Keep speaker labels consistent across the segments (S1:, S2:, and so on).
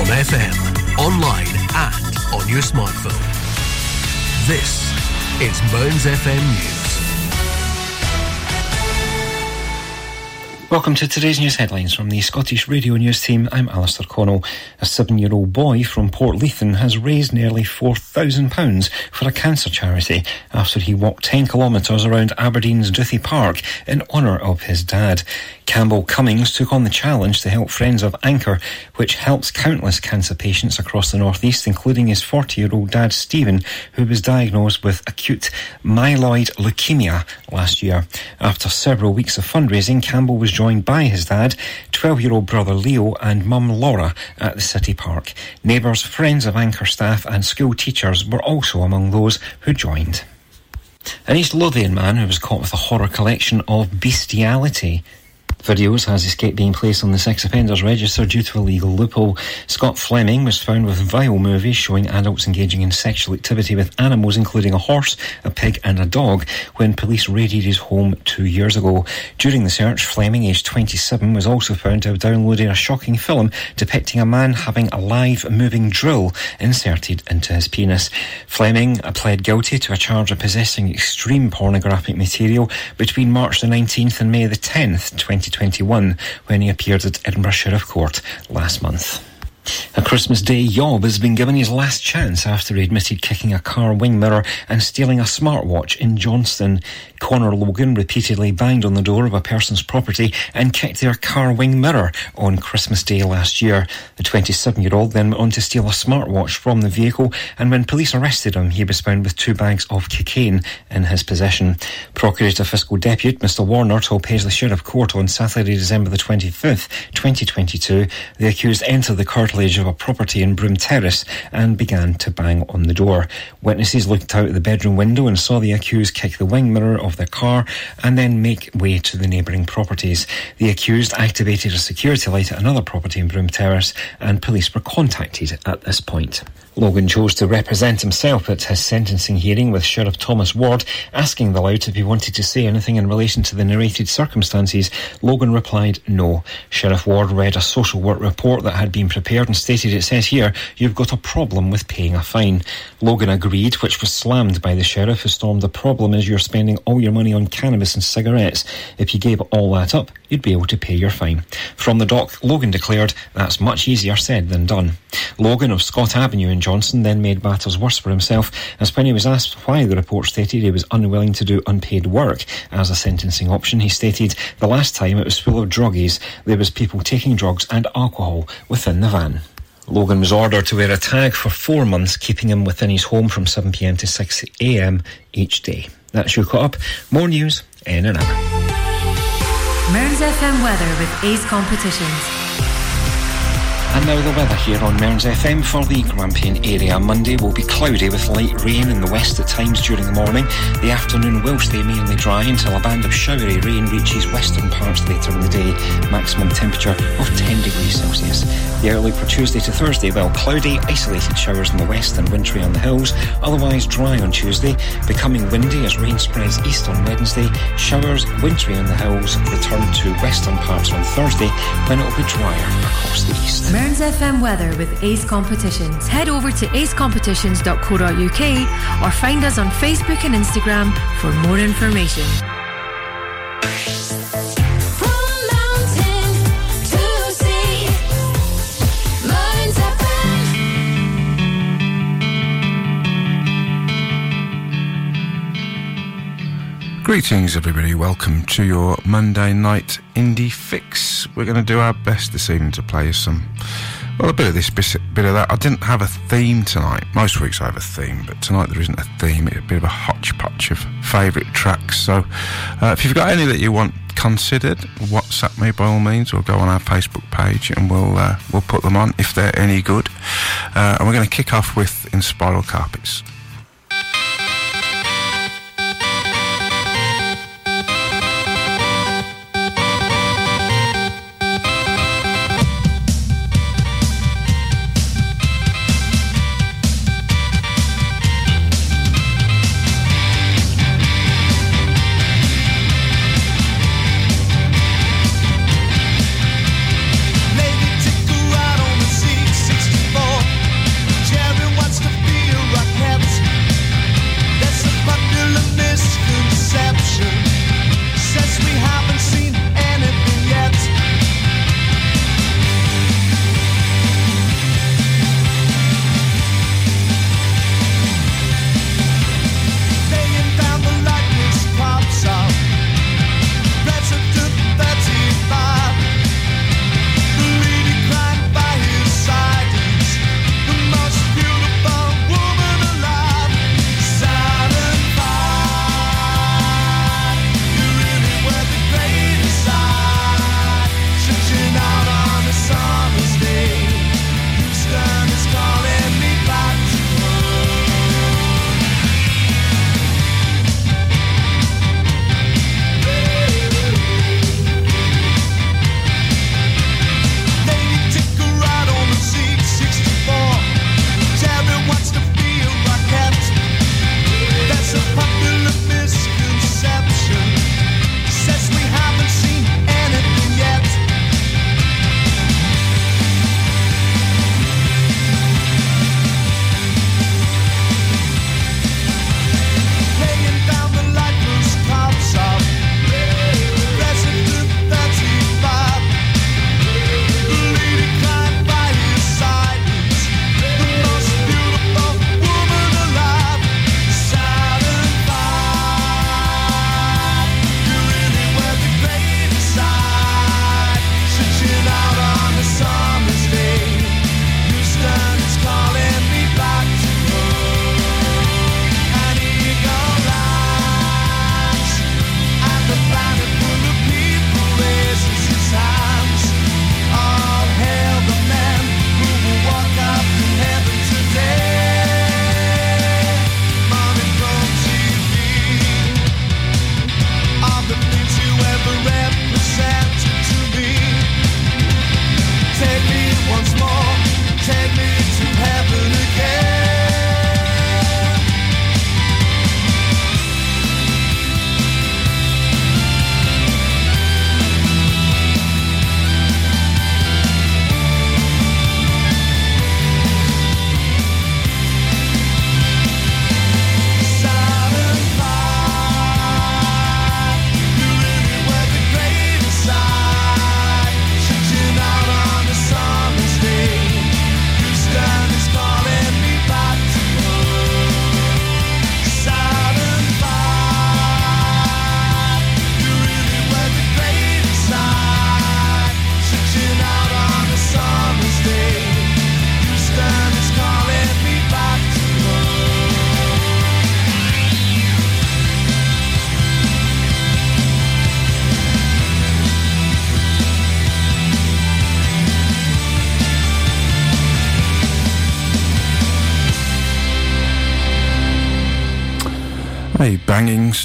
S1: on FM, online and on your smartphone. This is Mearns FM News.
S2: Welcome to today's news headlines from the Scottish Radio News team. I'm Alistair Connell. A seven year old boy from Portlethen has raised nearly £4,000 for a cancer charity after he walked 10 kilometres around Aberdeen's Duthie Park in honour of his dad. Campbell Cummings took on the challenge to help Friends of Anchor, which helps countless cancer patients across the northeast, including his 40 year old dad Stephen, who was diagnosed with acute myeloid leukemia last year. After several weeks of fundraising, Campbell was joined by his dad, 12 year old brother Leo, and mum Laura at the City Park. Neighbours, friends of Anchor staff, and school teachers were also among those who joined. An East Lothian man who was caught with a horror collection of bestiality videos has escaped being placed on the sex offenders register due to a legal loophole. Scott Fleming was found with vile movies showing adults engaging in sexual activity with animals, including a horse, a pig, and a dog, when police raided his home two years ago. During the search, Fleming, aged 27, was also found to have downloaded a shocking film depicting a man having a live moving drill inserted into his penis. Fleming uh, pled guilty to a charge of possessing extreme pornographic material between March the 19th and May the 10th, 20 2021 when he appeared at Edinburgh Sheriff Court last month. A Christmas Day yob has been given his last chance after he admitted kicking a car wing mirror and stealing a smartwatch in Johnstone. Connor Logan repeatedly banged on the door of a person's property and kicked their car wing mirror on Christmas Day last year. The 27 year old then went on to steal a smartwatch from the vehicle, and when police arrested him, he was found with two bags of cocaine in his possession. Procurator Fiscal Deputy Mr Warner told Paisley Sheriff Court on Saturday, December the 25th, 2022, the accused entered the of a property in Broom Terrace and began to bang on the door. Witnesses looked out of the bedroom window and saw the accused kick the wing mirror of their car and then make way to the neighbouring properties. The accused activated a security light at another property in Broom Terrace and police were contacted at this point. Logan chose to represent himself at his sentencing hearing with Sheriff Thomas Ward, asking the lout if he wanted to say anything in relation to the narrated circumstances. Logan replied no. Sheriff Ward read a social work report that had been prepared and stated it says here, you've got a problem with paying a fine. Logan agreed, which was slammed by the sheriff who stormed the problem is you're spending all your money on cannabis and cigarettes. If you gave all that up, you'd be able to pay your fine. From the dock, Logan declared, that's much easier said than done. Logan of Scott Avenue in Johnstone then made matters worse for himself, as when he was asked why the report stated he was unwilling to do unpaid work as a sentencing option, he stated the last time it was full of druggies, there was people taking drugs and alcohol within the van. Logan was ordered to wear a tag for four months, keeping him within his home from 7pm to 6am each day. That's your caught up. More news in an hour.
S3: Mearns FM weather with Ace Competitions.
S2: And now the weather here on Mearns FM for the Grampian area. Monday will be cloudy with light rain in the west at times during the morning. The afternoon will stay mainly dry until a band of showery rain reaches western parts later in the day. Maximum temperature of 10 degrees Celsius. The outlook for Tuesday to Thursday, well, cloudy, isolated showers in the west and wintry on the hills. Otherwise dry on Tuesday, becoming windy as rain spreads east on Wednesday. Showers, wintry on the hills, return to western parts on Thursday when it will be drier across the east.
S3: FM weather with Ace Competitions. Head over to acecompetitions.co.uk or find us on Facebook and Instagram for more information.
S4: Greetings, everybody. Welcome to your Monday night indie fix. We're going to do our best this evening to play some, well, a bit of this, bit of that. I didn't have a theme tonight. Most weeks I have a theme, but tonight there isn't a theme. It's a bit of a hodgepodge of favourite tracks. So uh, if you've got any that you want considered, WhatsApp me by all means, or go on our Facebook page and we'll uh, we'll put them on if they're any good. Uh, and we're going to kick off with Inspiral Carpets.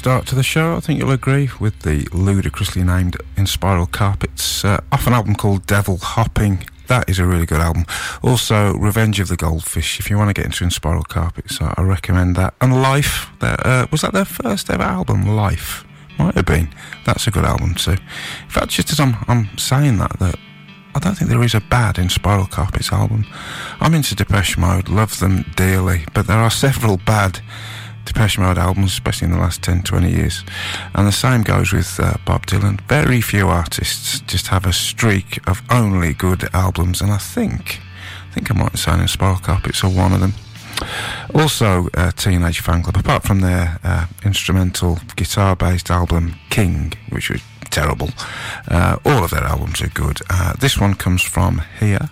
S5: Start to the show, I think you'll agree, with the ludicrously named Inspiral Carpets uh, off an album called Devil Hopping. That is a really good album. Also, Revenge of the Goldfish. If you want to get into Inspiral Carpets, I, I recommend that. And Life, uh, was that their first ever album? Life might have been. That's a good album too. In fact, just as I'm, I'm saying that, that I don't think there is a bad Inspiral Carpets album. I'm into Depeche Mode, love them dearly, but there are several bad Depeche Mode albums, especially in the last 10, 20 years. And the same goes with uh, Bob Dylan. Very few artists just have a streak of only good albums, and I think, I think I'm right in saying Inspiral Carpets are one of them. Also, uh, Teenage Fanclub, apart from their uh, instrumental guitar based album King, which was terrible, uh, all of their albums are good. Uh, this one comes from here.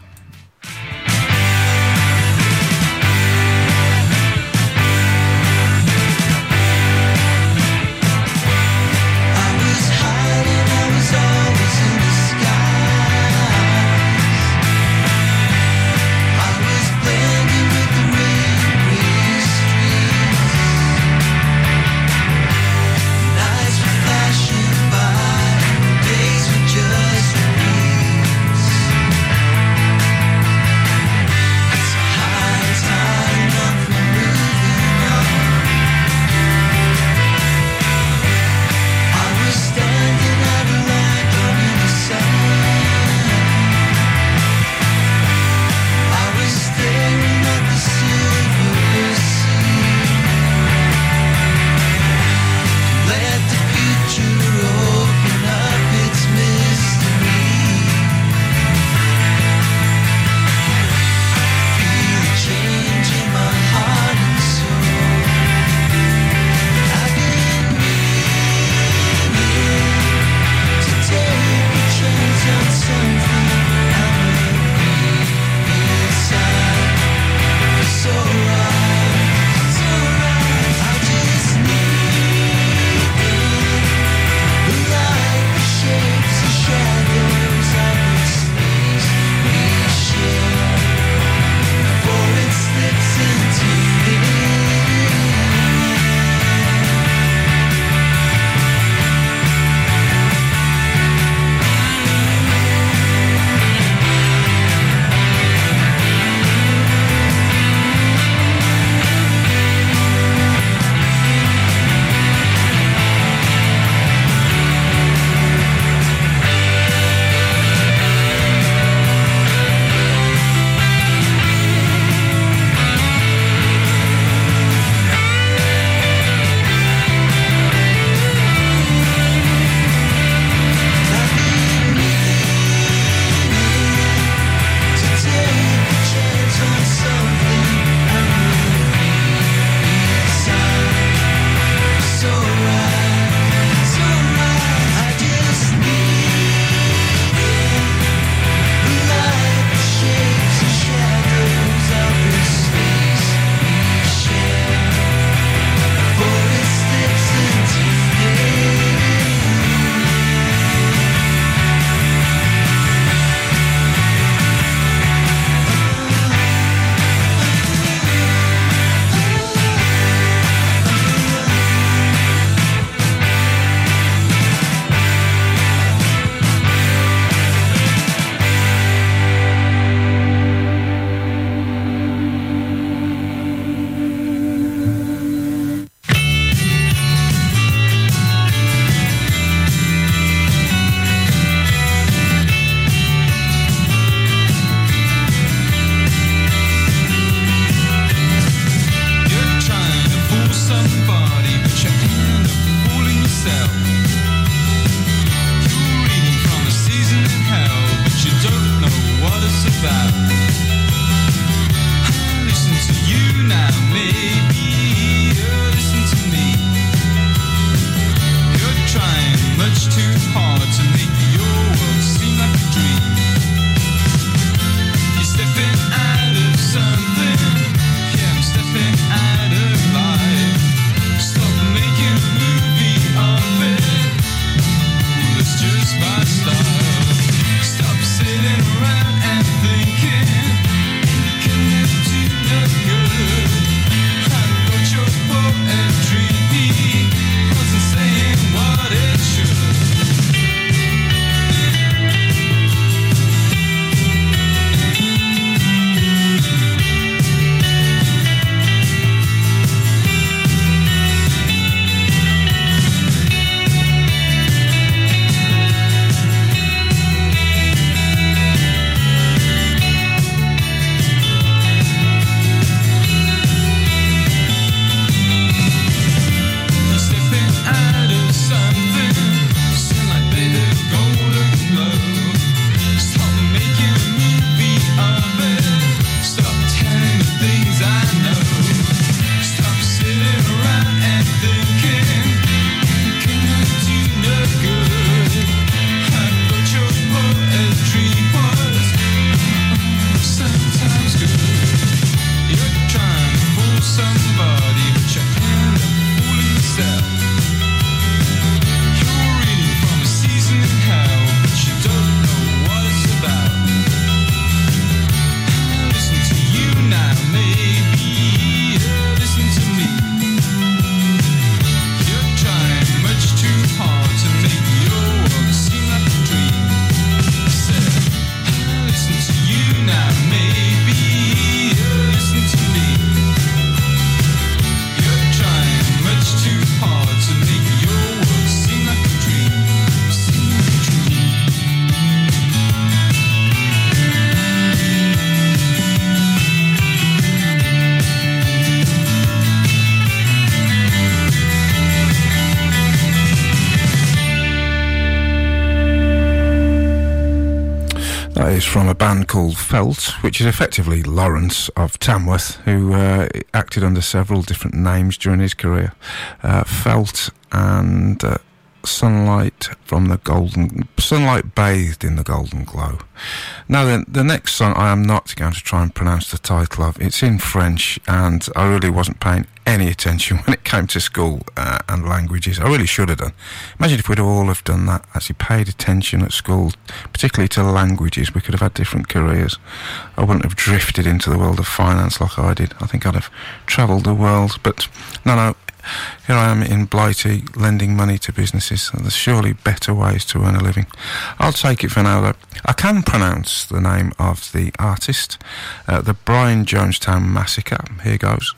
S4: From a band called Felt, which is effectively Lawrence of Tamworth, who uh, acted under several different names during his career. Uh, Felt and uh, sunlight from the golden sunlight bathed in the golden glow. Now then, the next song I am not going to try and pronounce the title of. It's in French, and I really wasn't paying any attention when it came to school uh, and languages. I really should have done. Imagine if we'd all have done that, actually paid attention at school, particularly to languages. We could have had different careers. I wouldn't have drifted into the world of finance like I did. I think I'd have travelled the world. But no, no, here I am in Blighty lending money to businesses. There's surely better ways to earn a living. I'll take it for now, though. I can pronounce the name of the artist, uh, the Brian Jonestown Massacre. Here goes.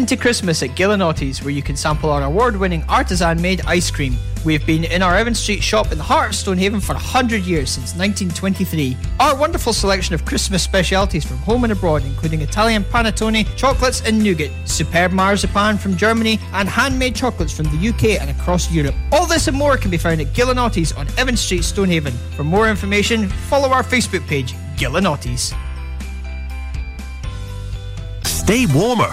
S6: Into Christmas at Giulianotti's, where you can sample our award winning artisan made ice cream. We've been in our Evan Street shop in the heart of Stonehaven for 100 years, since 1923. Our wonderful selection of Christmas specialities from home and abroad, including Italian panettone, chocolates and nougat, superb marzipan from Germany, and handmade chocolates from the UK and across Europe. All this and more can be found at Giulianotti's on Evan Street, Stonehaven. For more information, follow our Facebook page, Giulianotti's.
S7: Stay warmer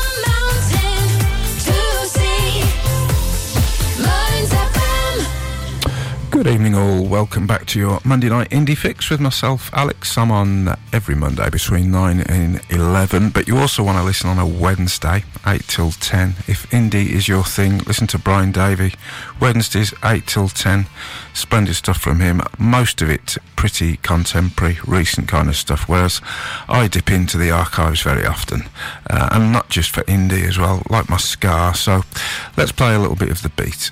S4: Good evening, all. Welcome back to your Monday night indie fix with myself, Alex. I'm on every Monday between 9 and 11, but you also want to listen on a Wednesday, 8 till 10. If indie is your thing, listen to Brian Davey. Wednesdays, 8 till 10. Splendid stuff from him. Most of it pretty contemporary, recent kind of stuff, whereas I dip into the archives very often. Uh, and not just for indie as well, like my ska. So let's play a little bit of the beat.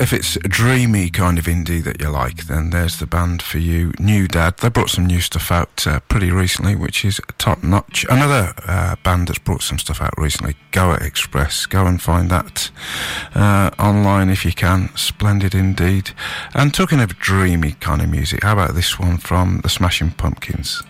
S4: If it's a dreamy kind of indie that you like, then there's the band for you, New Dad. They brought some new stuff out uh, pretty recently, which is top notch. Another uh, band that's brought some stuff out recently, Goa Express. Go and find that uh, online if you can. Splendid indeed. And talking of dreamy kind of music, how about this one from the Smashing Pumpkins?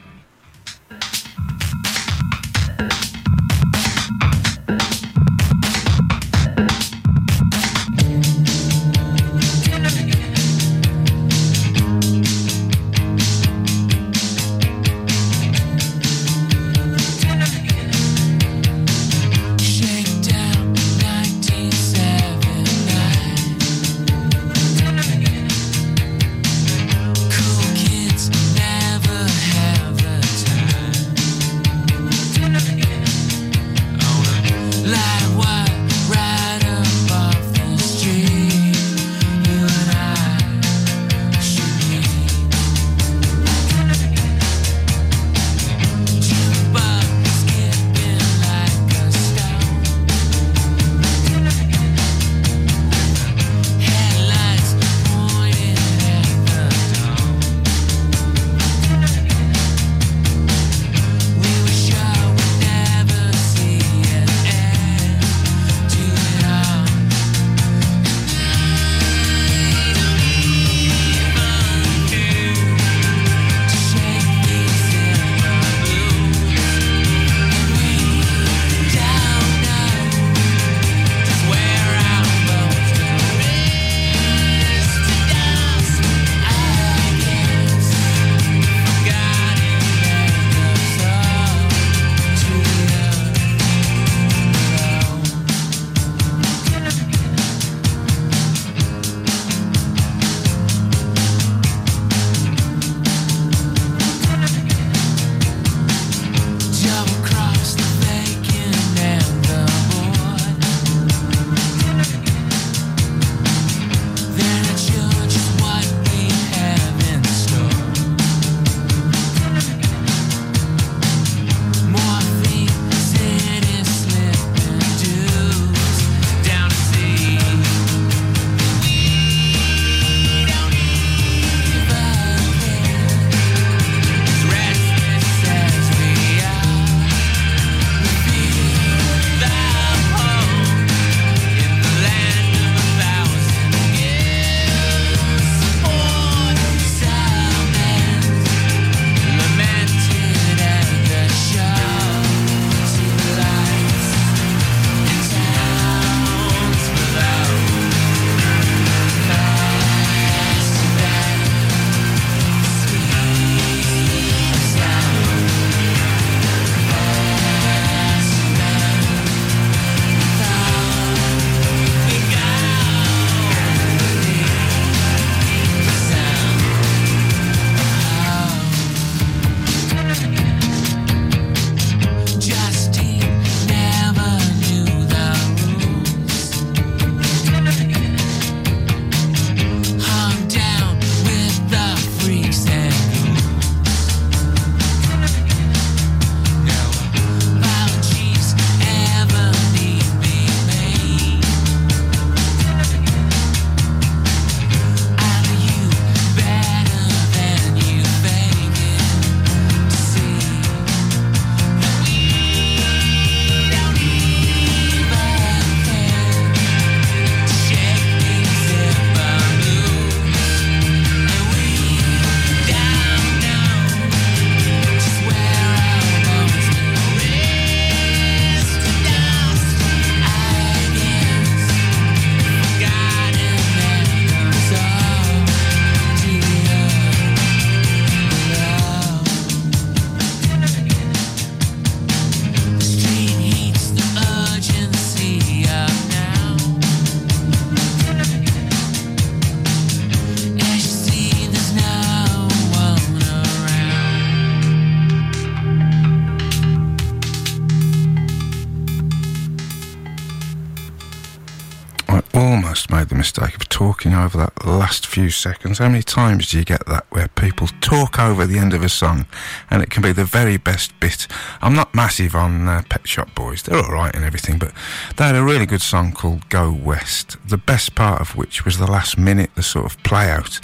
S8: Talking over that last few seconds. How many times do you get that where people talk over the end of a song and it can be the very best bit? I'm not massive on uh, Pet Shop Boys, they're alright and everything, but they had a really good song called Go West, the best part of which was the last minute, the sort of play out.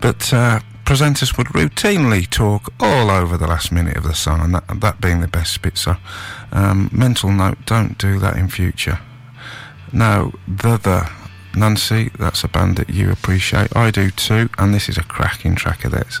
S8: But uh, presenters would routinely talk all over the last minute of the song, and that, that being the best bit. So, um, mental note: don't do that in future. Now, the the Nancy, that's a band that you appreciate. I do too, and this is a cracking track of theirs.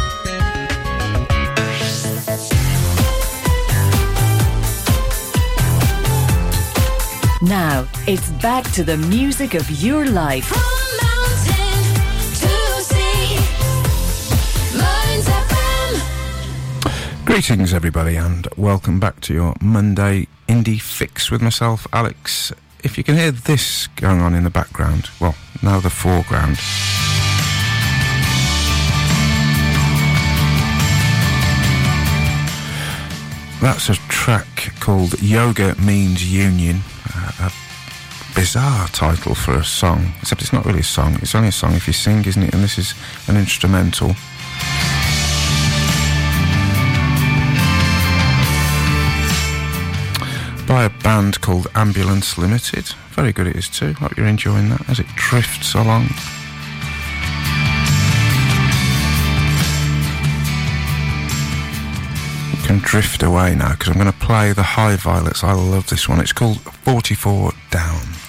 S9: Now, it's back to the music of your life.
S4: Greetings, everybody, and welcome back to your Monday Indie Fix with myself, Alex. If you can hear this going on in the background, well, now the foreground. That's a track called Yoga Means Union. A bizarre title for a song, except it's not really a song. It's only a song if you sing, isn't it? And this is an instrumental. By a band called Ambulance Limited. Very good it is too. Hope you're enjoying that as it drifts along. Can drift away now because I'm going to play the High Violets. I love this one. It's called 44 Down.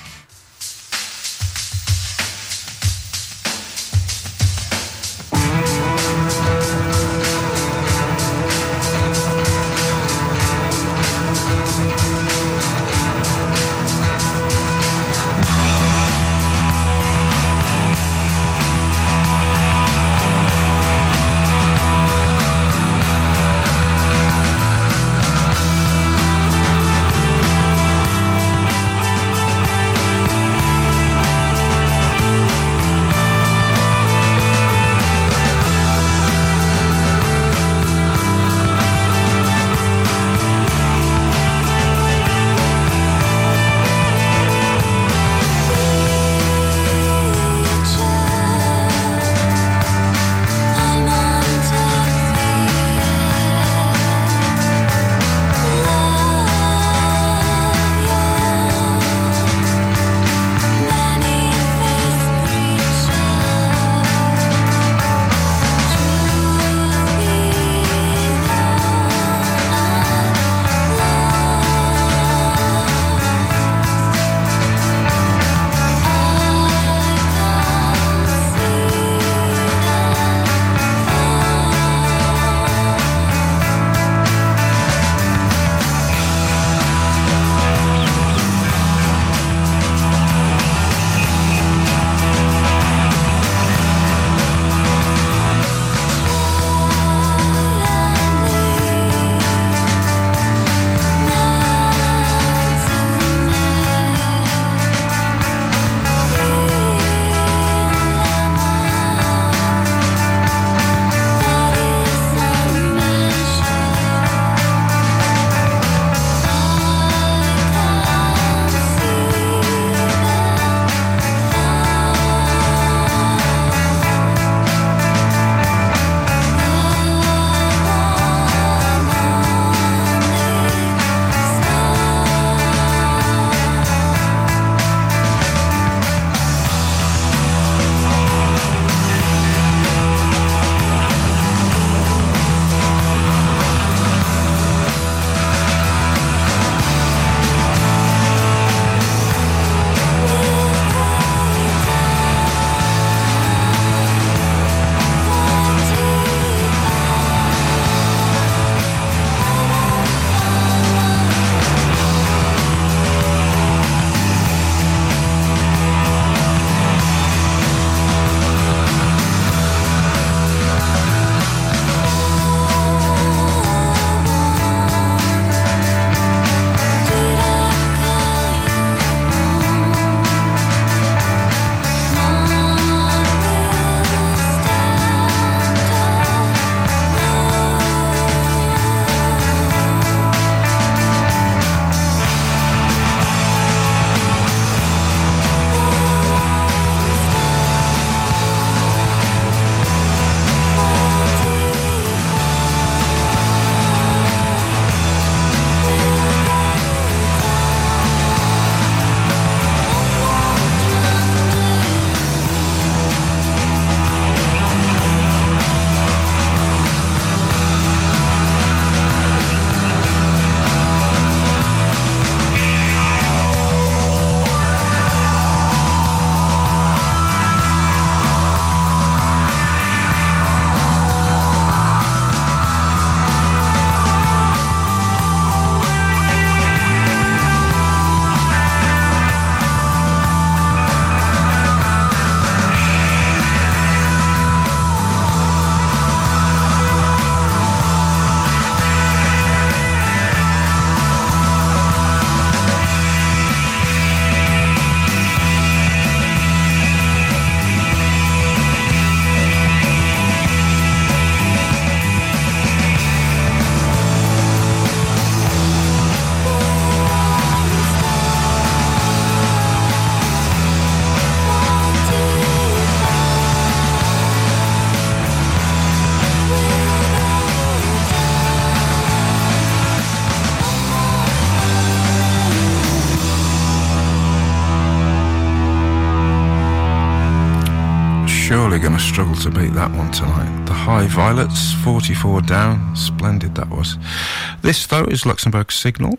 S4: Going to struggle to beat that one tonight. The High Violets, 44 down. Splendid that was. This, though, is Luxembourg Signal.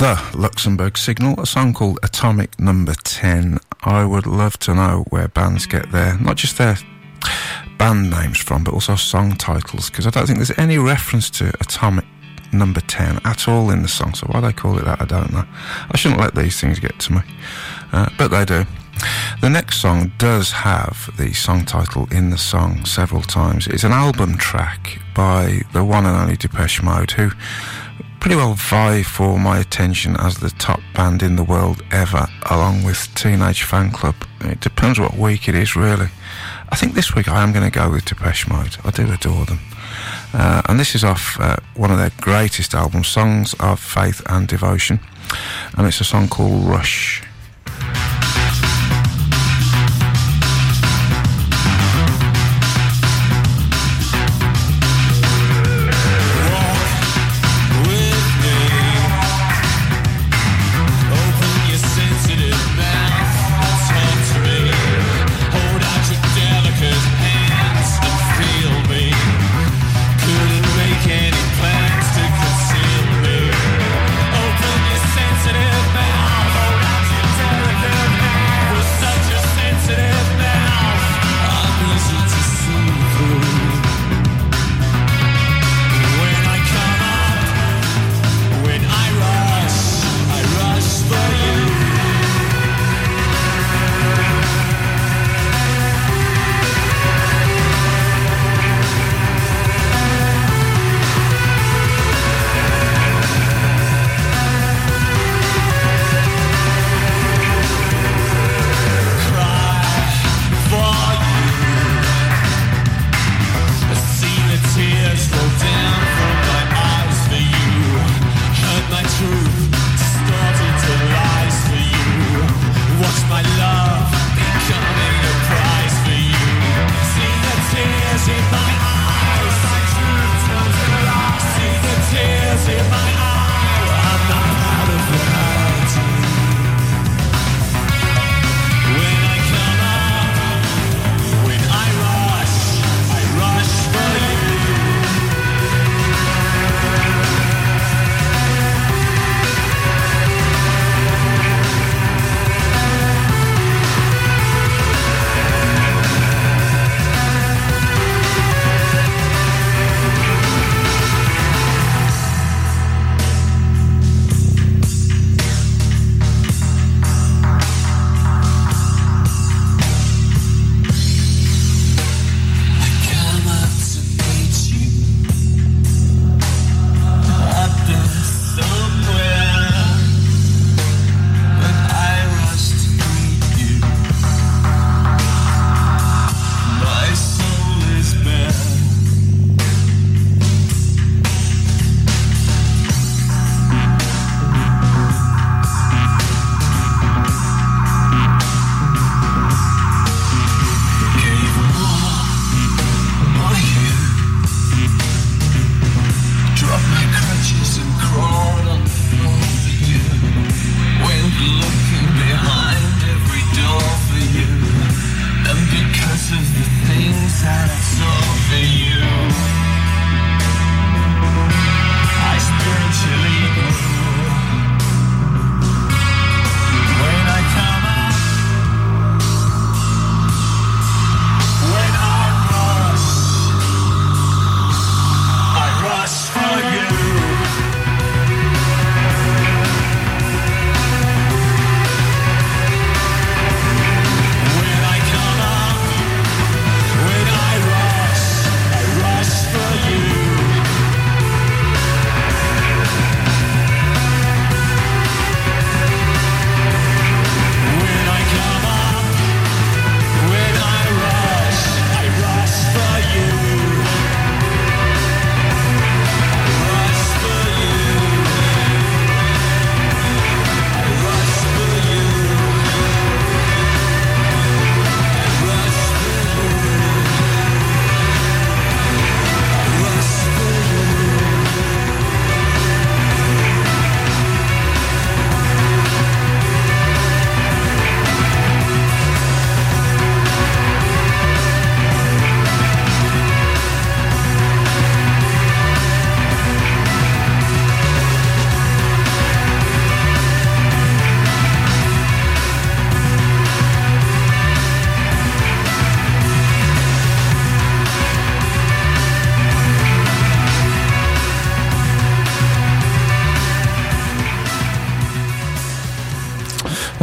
S4: The Luxembourg Signal, a song called Atomic Number 10. I would love to know where bands get their, not just their band names from, but also song titles, because I don't think there's any reference to Atomic Number 10 at all in the song, so why they call it that, I don't know. I shouldn't let these things get to me, uh, but they do. The next song does have the song title in the song several times. It's an album track by the one and only Depeche Mode, who pretty well vie for my attention as the top band in the world ever, along with Teenage Fanclub. It depends what week it is, really. I think this week I am going to go with Depeche Mode. I do adore them. Uh, and this is off uh, one of their greatest albums, Songs of Faith and Devotion. And it's a song called Rush.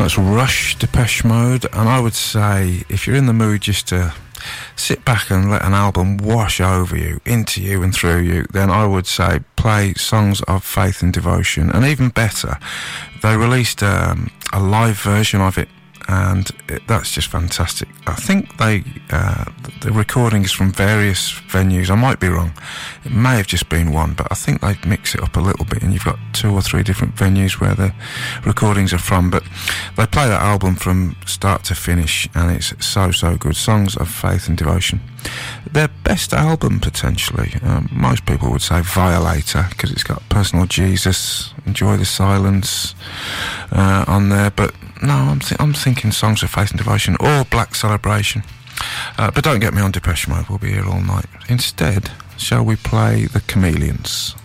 S10: That's Rush, Depeche Mode, and I would say if you're in the mood just to sit back and let an album wash over you, into you and through you, then I would say play songs of faith and devotion. And even better, they released um, a live version of it and it, that's just fantastic. I think they uh, the recordings from various venues. I might be wrong. It may have just been one, but I think they mix it up a little bit, and you've got two or three different venues where the recordings are from. But they play that album from start to finish, and it's so so good. Songs of faith and devotion. Their best album potentially. Um, most people would say Violator because it's got Personal Jesus, Enjoy the Silence uh, on there, but no, I'm, th- I'm thinking Songs of Faith and Devotion or Black Celebration. Uh, but don't get me on Depeche Mode, we'll be here all night. Instead, shall we play The Chameleons?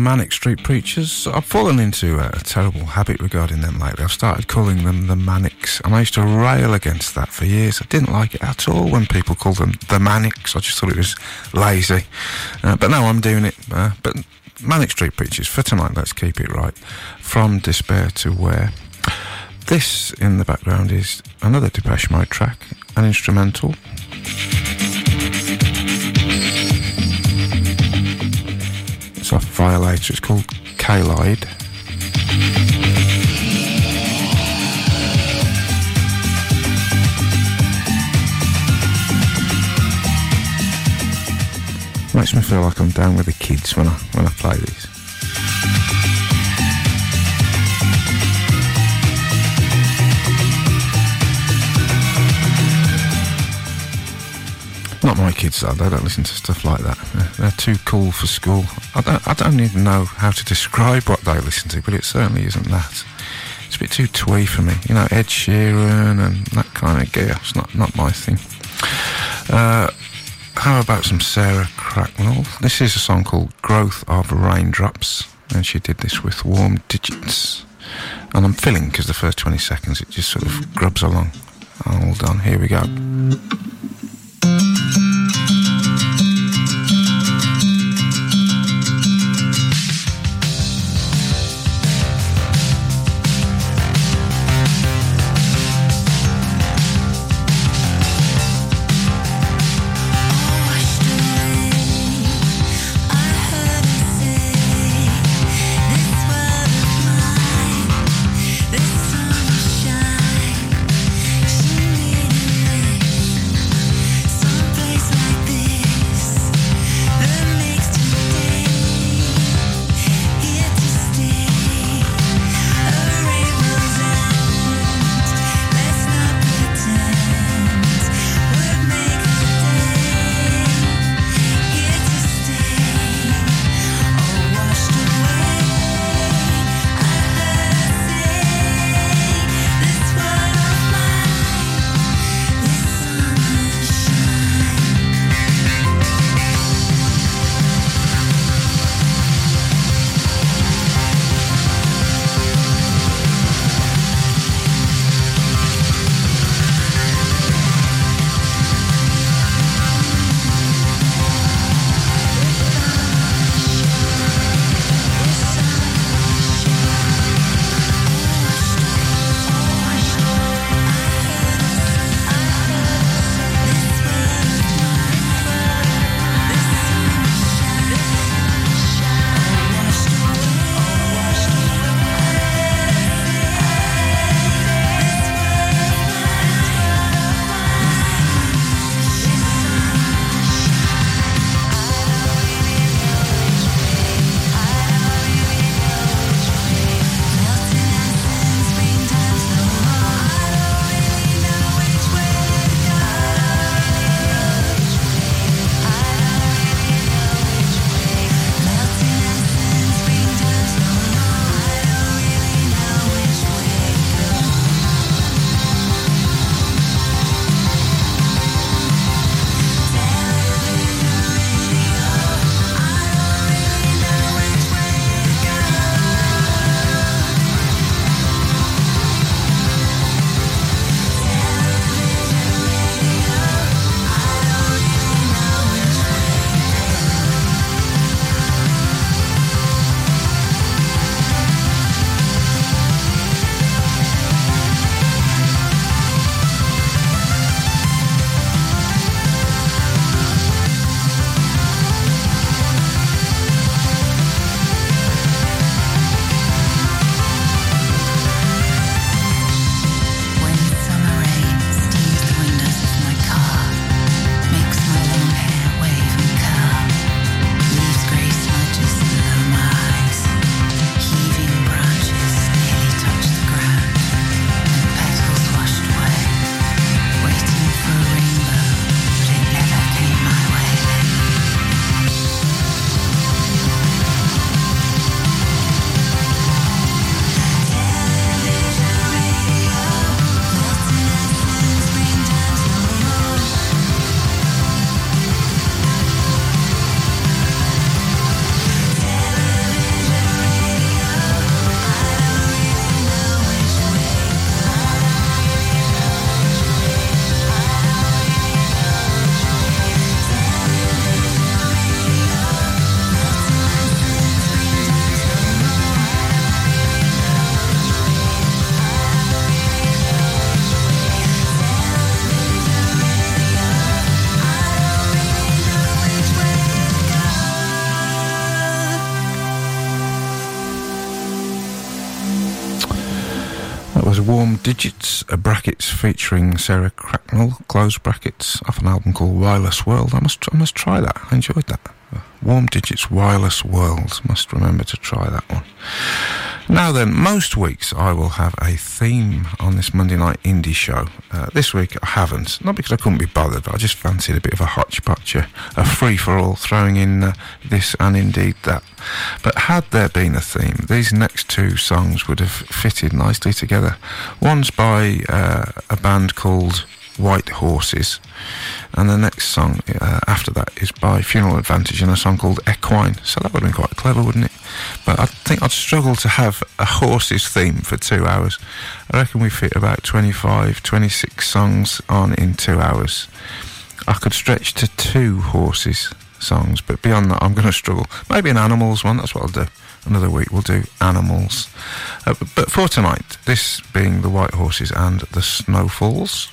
S4: Manic Street Preachers. I've fallen into a, a, terrible habit regarding them lately. I've started calling them the Manics, and I used to rail against that for years. I didn't like it at all when people called them the Manics. I just thought it was lazy. Uh, but now I'm doing it. Uh, but Manic Street Preachers, for tonight, let's keep it right. From Despair to Where. This in the background is another Depeche Mode track, an instrumental. It's off Violator, it's called Kaleid. Makes me feel like I'm down with the kids when I when I play these. Not my kids though. They don't listen to stuff like that. They're, too cool for school. I don't. I don't even know how to describe what they listen to, but it certainly isn't that. It's a bit too twee for me. You know, Ed Sheeran and that kind of gear. It's not not my thing. Uh, how about some Sarah Cracknell? This is a song called Growth of Raindrops, and she did this with Warm Digits. And I'm filling because the first 20 seconds it just sort of grubs along. Hold on, here we go. Featuring Sarah Cracknell, close brackets, off an album called Wireless World. I must, I must try that. I enjoyed that. Warm Digits Wireless World. Must remember to try that one. Now then, most weeks I will have a theme on this Monday night indie show. Uh, this week I haven't, not because I couldn't be bothered. But I just fancied a bit of a hodgepodge, a, a free for all, throwing in uh, this and indeed that. But had there been a theme, these next two songs would have fitted nicely together. One's by uh, a band called White Horses. And the next song uh, after that is by Funeral Advantage and a song called Equine. So that would have been quite clever, wouldn't it? But I think I'd struggle to have a horses theme for two hours. I reckon we fit about 25, 26 songs on in two hours. I could stretch to two horses songs, but beyond that, I'm going to struggle. Maybe an animals one, that's what I'll do. Another week we'll do animals. Uh, but for tonight, this being the White Horses and the Snowfalls.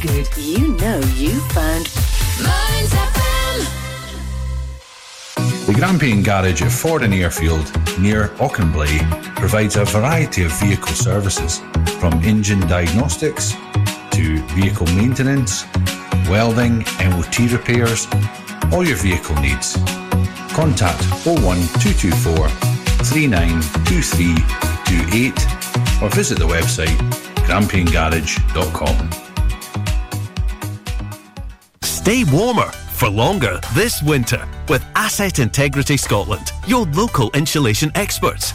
S9: Good, you know you found Mearns FM.
S11: The Grampian Garage at Fordoun Airfield near Auchenblae provides a variety of vehicle services from engine diagnostics to vehicle maintenance, welding, MOT repairs, all your vehicle needs. Contact 01224 392328 or visit the website grampiangarage.com.
S7: Stay warmer for longer this winter with Asset Integrity Scotland, your local insulation experts.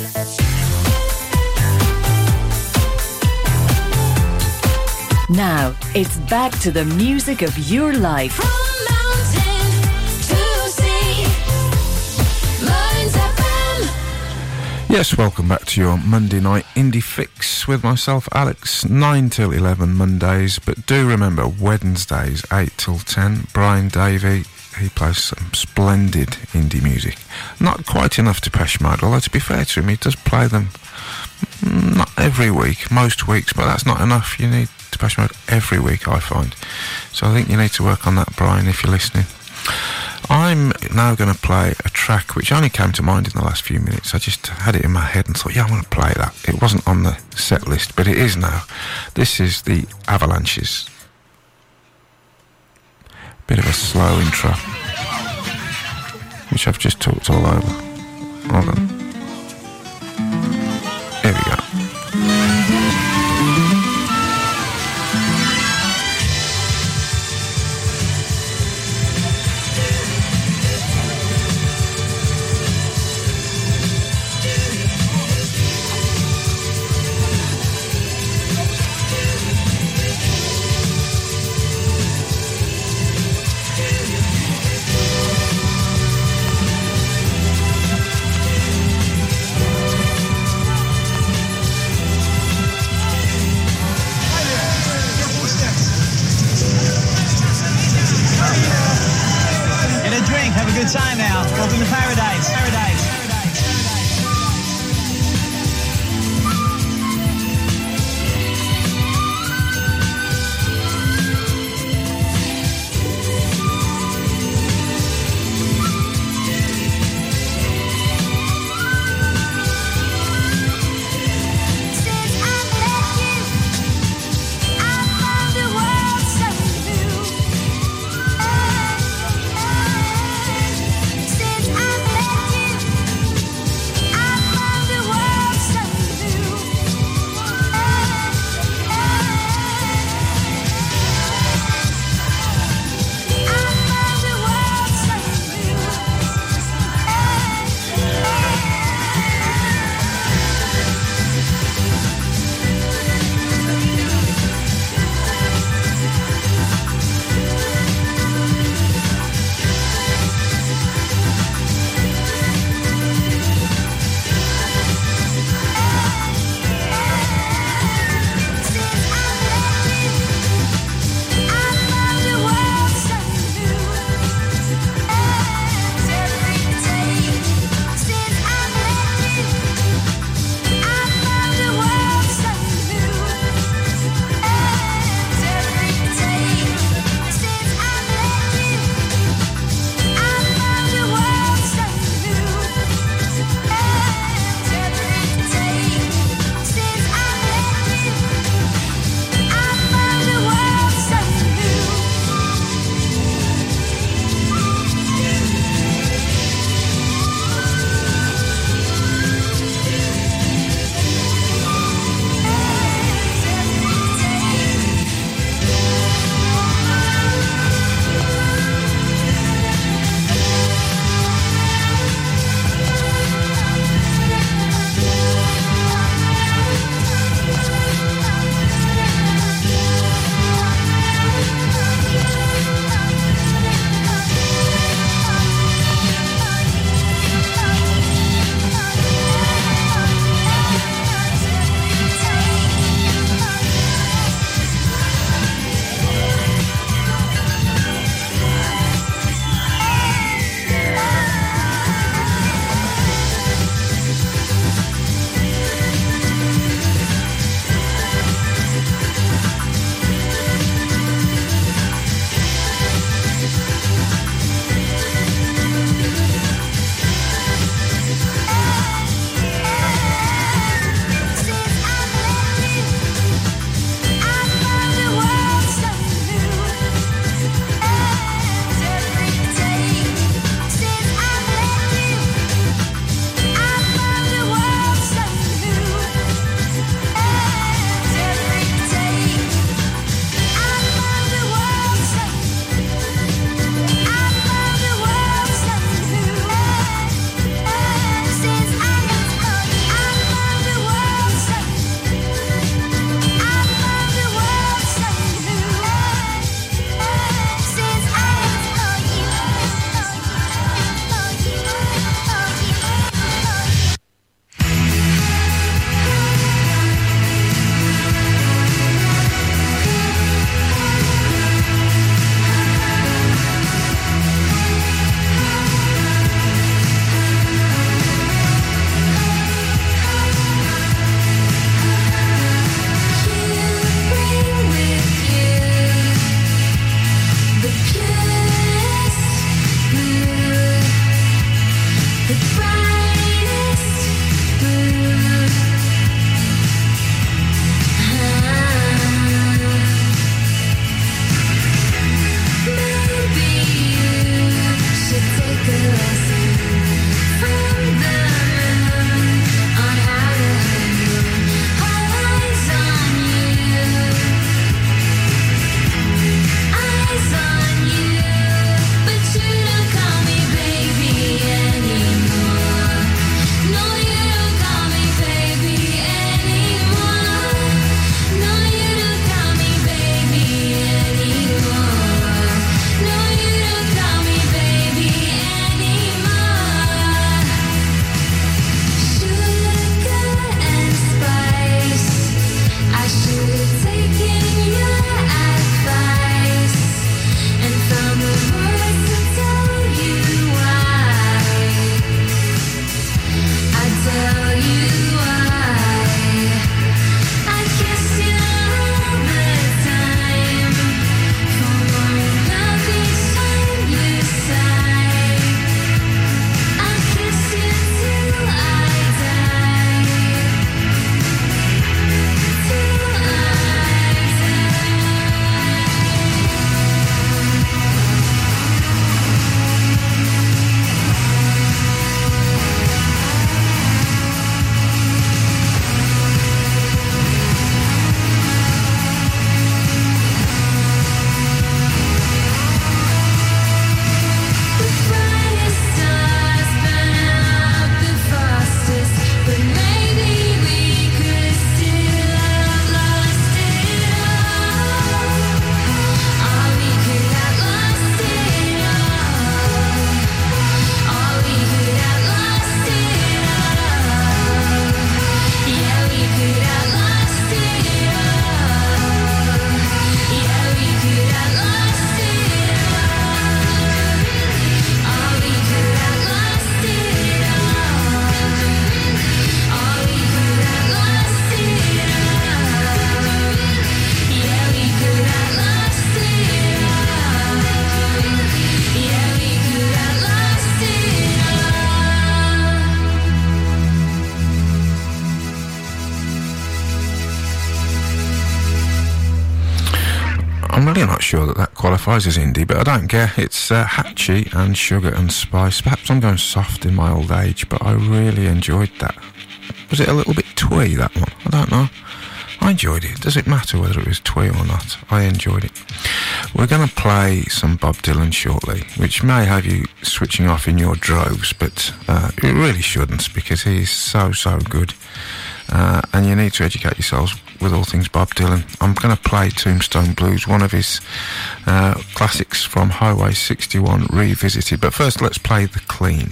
S9: Now, it's back to the music of your life.
S4: Yes, welcome back to your Monday night indie fix with myself, Alex. 9 till 11 Mondays, but do remember Wednesdays, 8 till 10. Brian Davey, he plays some splendid indie music. Not quite enough Depeche Mode, although to be fair to him, he does play them mm, not every week, most weeks, but that's not enough. You need Depeche Mode every week, I find. So I think you need to work on that, Brian, if you're listening. I'm now going to play a track which only came to mind in the last few minutes. I just had it in my head and thought, yeah, I want to play that. It wasn't on the set list, but it is now. This is the Avalanches. Bit of a slow intro, which I've just talked all over. Hold on. Here we go. As indie, but I don't care. It's uh, Hatchie and Sugar and Spice. Perhaps I'm going soft in my old age, but I really enjoyed that. Was it a little bit twee, that one? I don't know. I enjoyed it. Does it matter whether it was twee or not? I enjoyed it. We're going to play some Bob Dylan shortly, which may have you switching off in your droves, but uh, it really shouldn't because he's so, so good. Uh, and you need to educate yourselves with all things Bob Dylan. I'm going to play Tombstone Blues, one of his uh, classics from Highway 61 revisited. But first, let's play The Clean.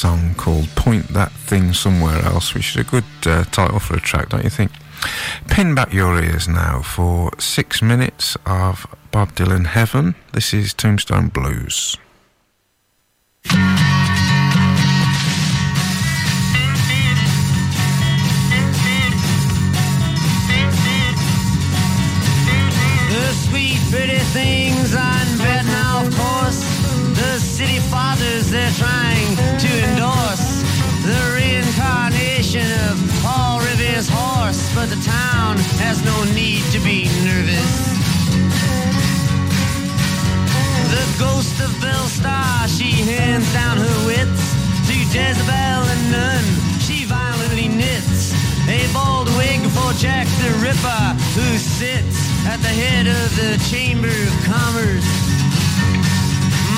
S4: Song called Point That Thing Somewhere Else, which is a good uh, title for a track, don't you think? Pin back your ears now for six minutes of Bob Dylan Heaven. This is Tombstone Blues.
S12: But the town has no need to be nervous. The ghost of Belle Starr, she hands down her wits to Jezebel and Nun. She violently knits a bald wig for Jack the Ripper, who sits at the head of the Chamber of Commerce.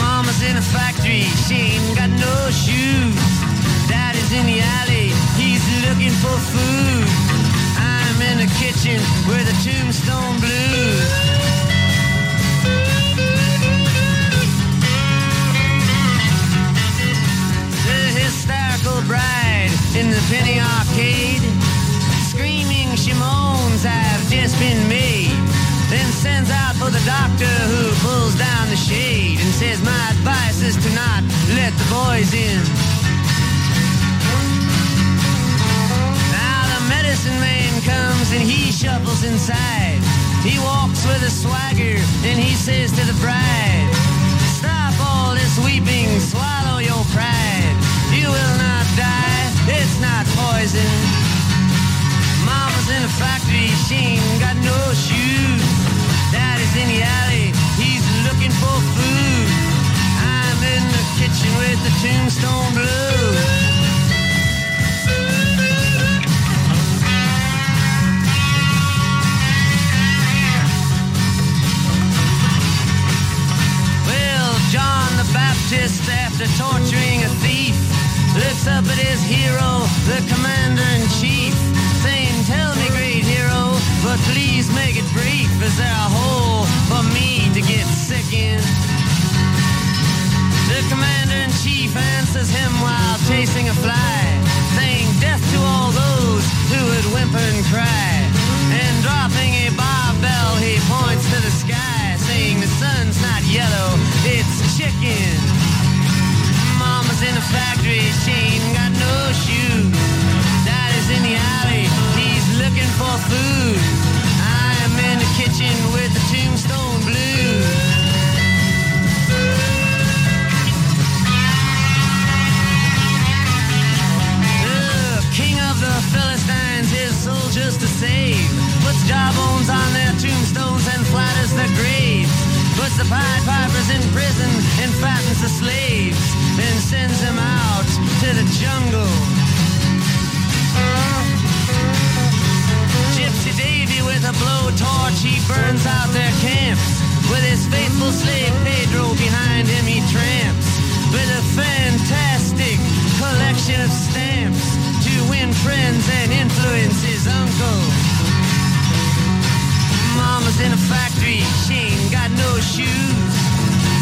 S12: Mama's in a factory, she ain't got no shoes. Daddy's in the alley, he's looking for food. In the kitchen where the tombstone blues. Bride in the penny arcade. Screaming she moans, I've just been made. Then sends out for the doctor who pulls down the shade and says, My advice is to not let the boys in. Medicine man comes and he shuffles inside. He walks with a swagger and he says to the bride, Stop all this weeping, swallow your pride. You will not die, it's not poison. Mama's in a factory, she ain't got no shoes. Daddy's in the alley, he's looking for food. I'm in the kitchen with the tombstone blues. John the Baptist, after torturing a thief, looks up at his hero, the commander in chief, saying, Tell me, great hero, but please make it brief. Is there a hole for me to get sick in? The commander in chief answers him while chasing a fly, saying, Death to all those who would whimper and cry. And dropping a barbell, he points to the sky, saying, The sun's not yellow, it's chicken. Mama's in a factory, she ain't got no shoes. Daddy's in the alley, he's looking for food. I'm in the kitchen with the tombstone blues. The king of the Philistines, his soldiers to save. Puts jawbones on their tombstones and flatters their graves. Puts the Pied Pipers in prison and fattens the slaves. Then sends them out to the jungle. Gypsy Davy with a blowtorch, he burns out their camps. With his faithful slave Pedro behind him, he tramps. With a fantastic collection of stamps to win friends and influence his uncle. Mama's in a factory, she ain't got no shoes.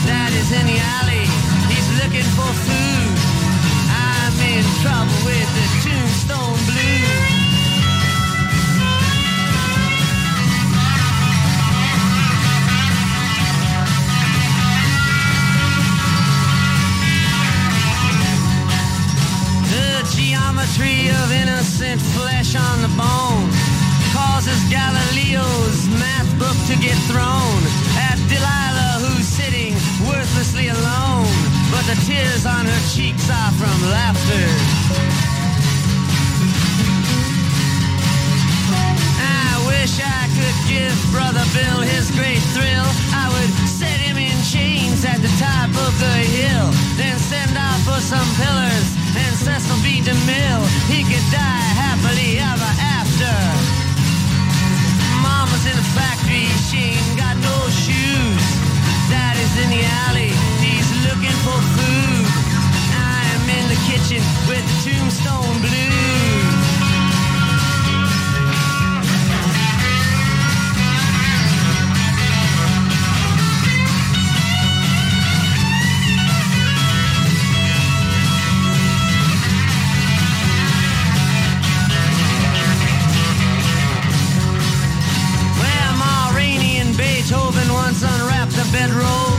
S12: Daddy's in the alley, he's looking for food. I'm in trouble with the tombstone blues. The geometry of innocent flesh on the bone causes Galileo's math book to get thrown at Delilah, who's sitting worthlessly alone. But the tears on her cheeks are from laughter. I wish I could give Brother Bill his great thrill. I would set him in chains at the top of the hill, then send out for some pillars and Cecil B. DeMille. He could die happily ever after. Mama's in the factory, she ain't got no shoes. Daddy's in the alley, he's looking for food. I'm in the kitchen with the tombstone blues. bedroll.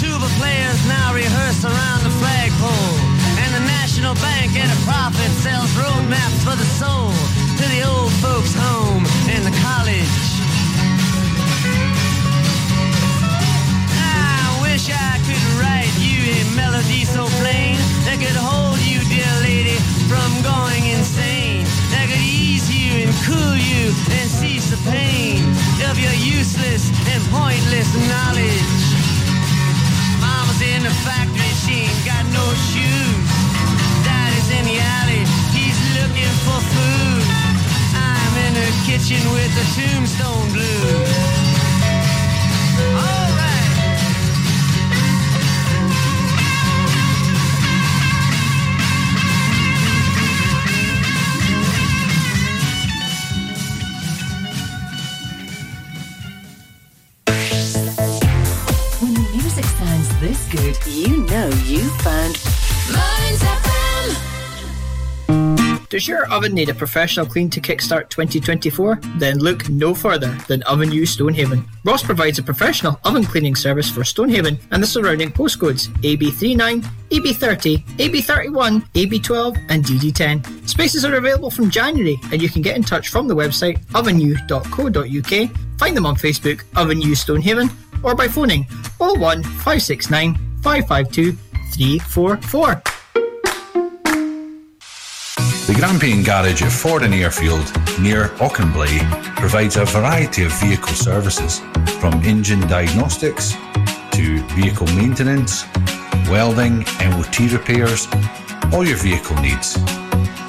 S12: Tuba players now rehearse around the flagpole. And the National Bank at a profit sells roadmaps for the soul to the old folks home and the college. I wish I could write you a melody so plain that could hold you, dear lady, from going cool you and cease the pain of your useless and pointless knowledge. Mama's in the factory, she ain't got no shoes. Daddy's in the alley, he's looking for food. I'm in the kitchen with the tombstone blues.
S9: Found.
S6: Does your oven need a professional clean to kickstart 2024? Then look no further than Oven U Stonehaven. Ross provides a professional oven cleaning service for Stonehaven and the surrounding postcodes AB39, AB30, AB31, AB12, and DD10. Spaces are available from January, and you can get in touch from the website ovenu.co.uk, find them on Facebook, Oven U Stonehaven, or by phoning 01 569 552 344.
S11: The Grampian Garage at Fordoun Airfield near Auchenblae provides a variety of vehicle services from engine diagnostics to vehicle maintenance, welding, MOT repairs, all your vehicle needs.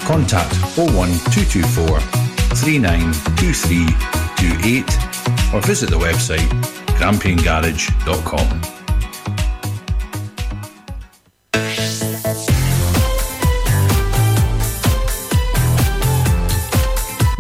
S11: Contact 01224 392328 or visit the website grampiangarage.com.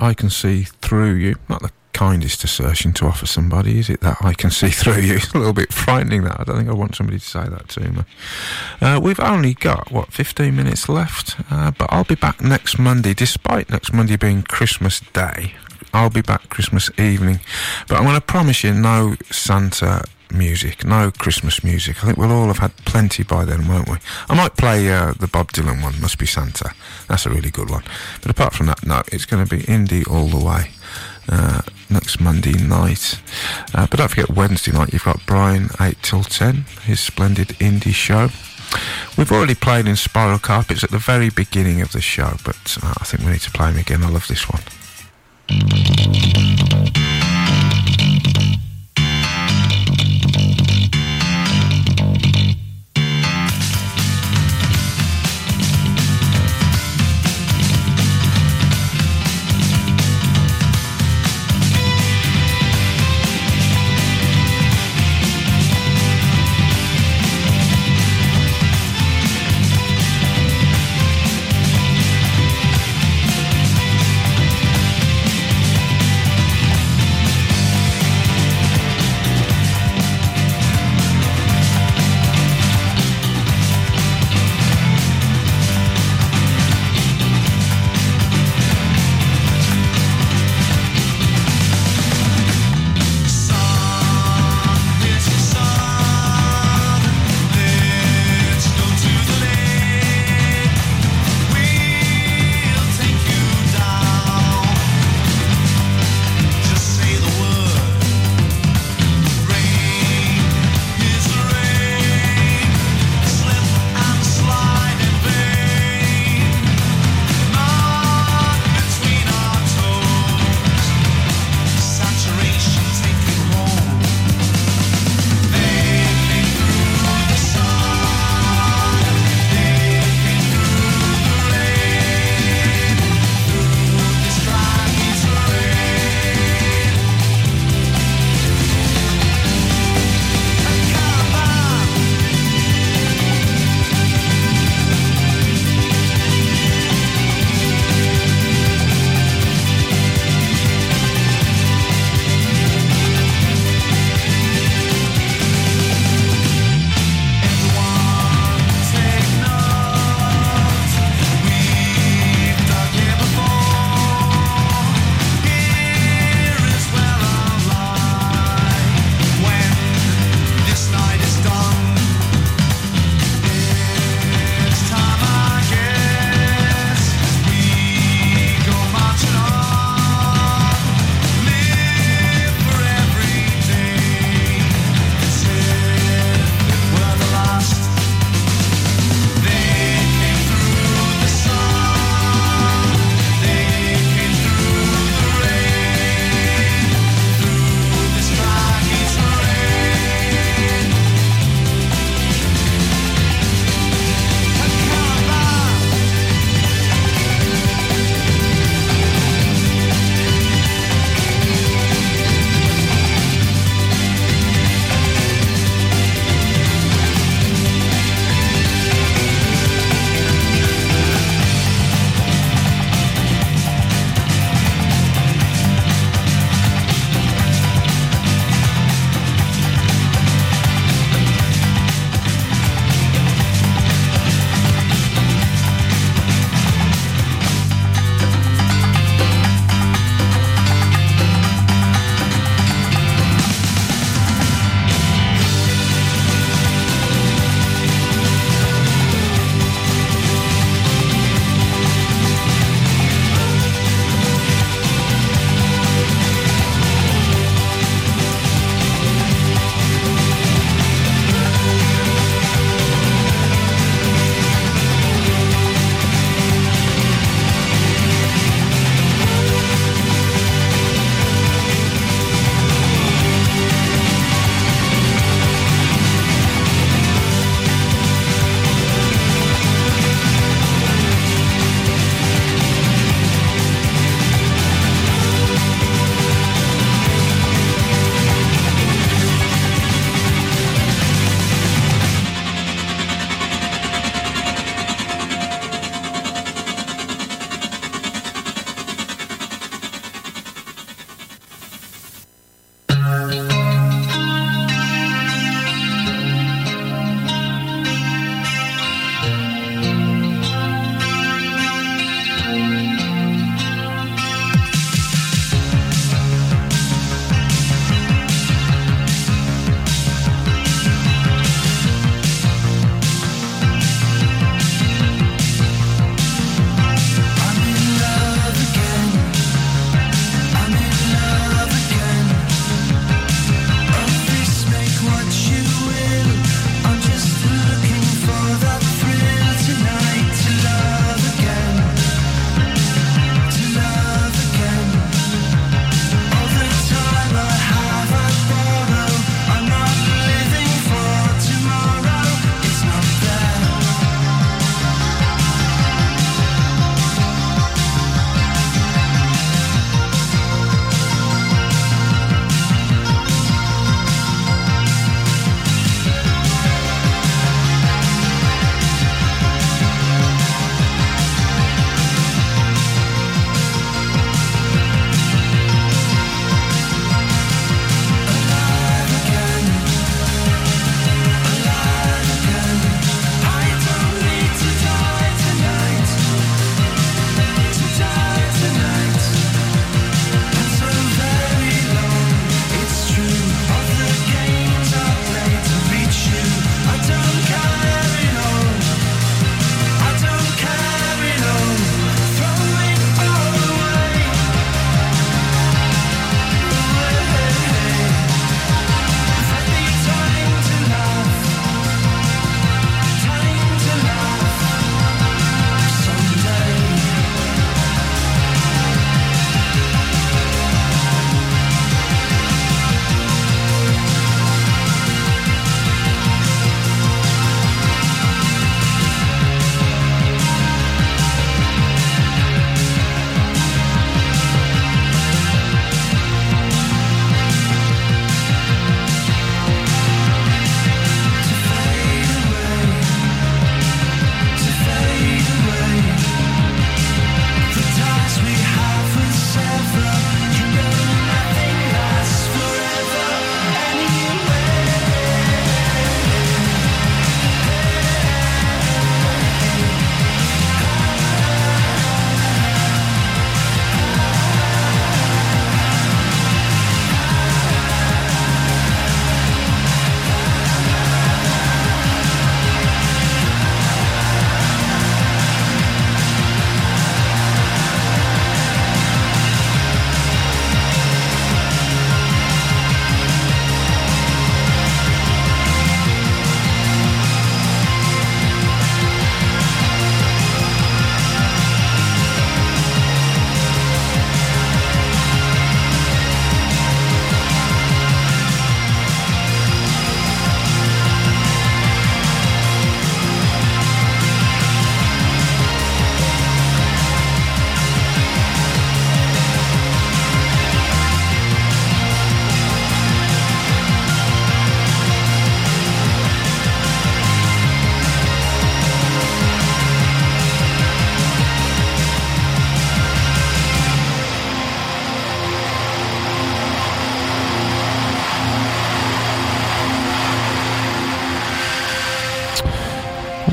S4: I can see through you. Not the kindest assertion to offer somebody, is it? That I can see through you. It's a little bit frightening. That I don't think I want somebody to say that to me. Uh, we've only got what 15 minutes left, uh, but I'll be back next Monday. Despite next Monday being Christmas Day, I'll be back Christmas evening. But I'm going to promise you no Santa music, no Christmas music. I think we'll all have had plenty by then, won't we? I might play uh, the Bob Dylan one, Must Be Santa. That's a really good one. But apart from that, no, it's going to be indie all the way. Uh, next Monday night. Uh, but don't forget, Wednesday night you've got Brian 8 till 10, his splendid indie show. We've already played Inspiral Carpets at the very beginning of the show, but uh, I think we need to play him again. I love this one.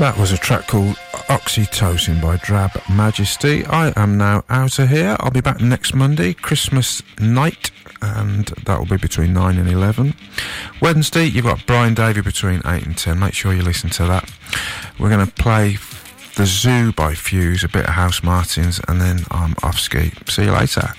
S4: That was a track called Oxytocin by Drab Majesty. I am now out of here. I'll be back next Monday, Christmas night, and that will be between 9 and 11. Wednesday, you've got Brian Davey between 8 and 10. Make sure you listen to that. We're going to play The Zoo by Fuse, a bit of Housemartins, and then I'm off ski. See you later.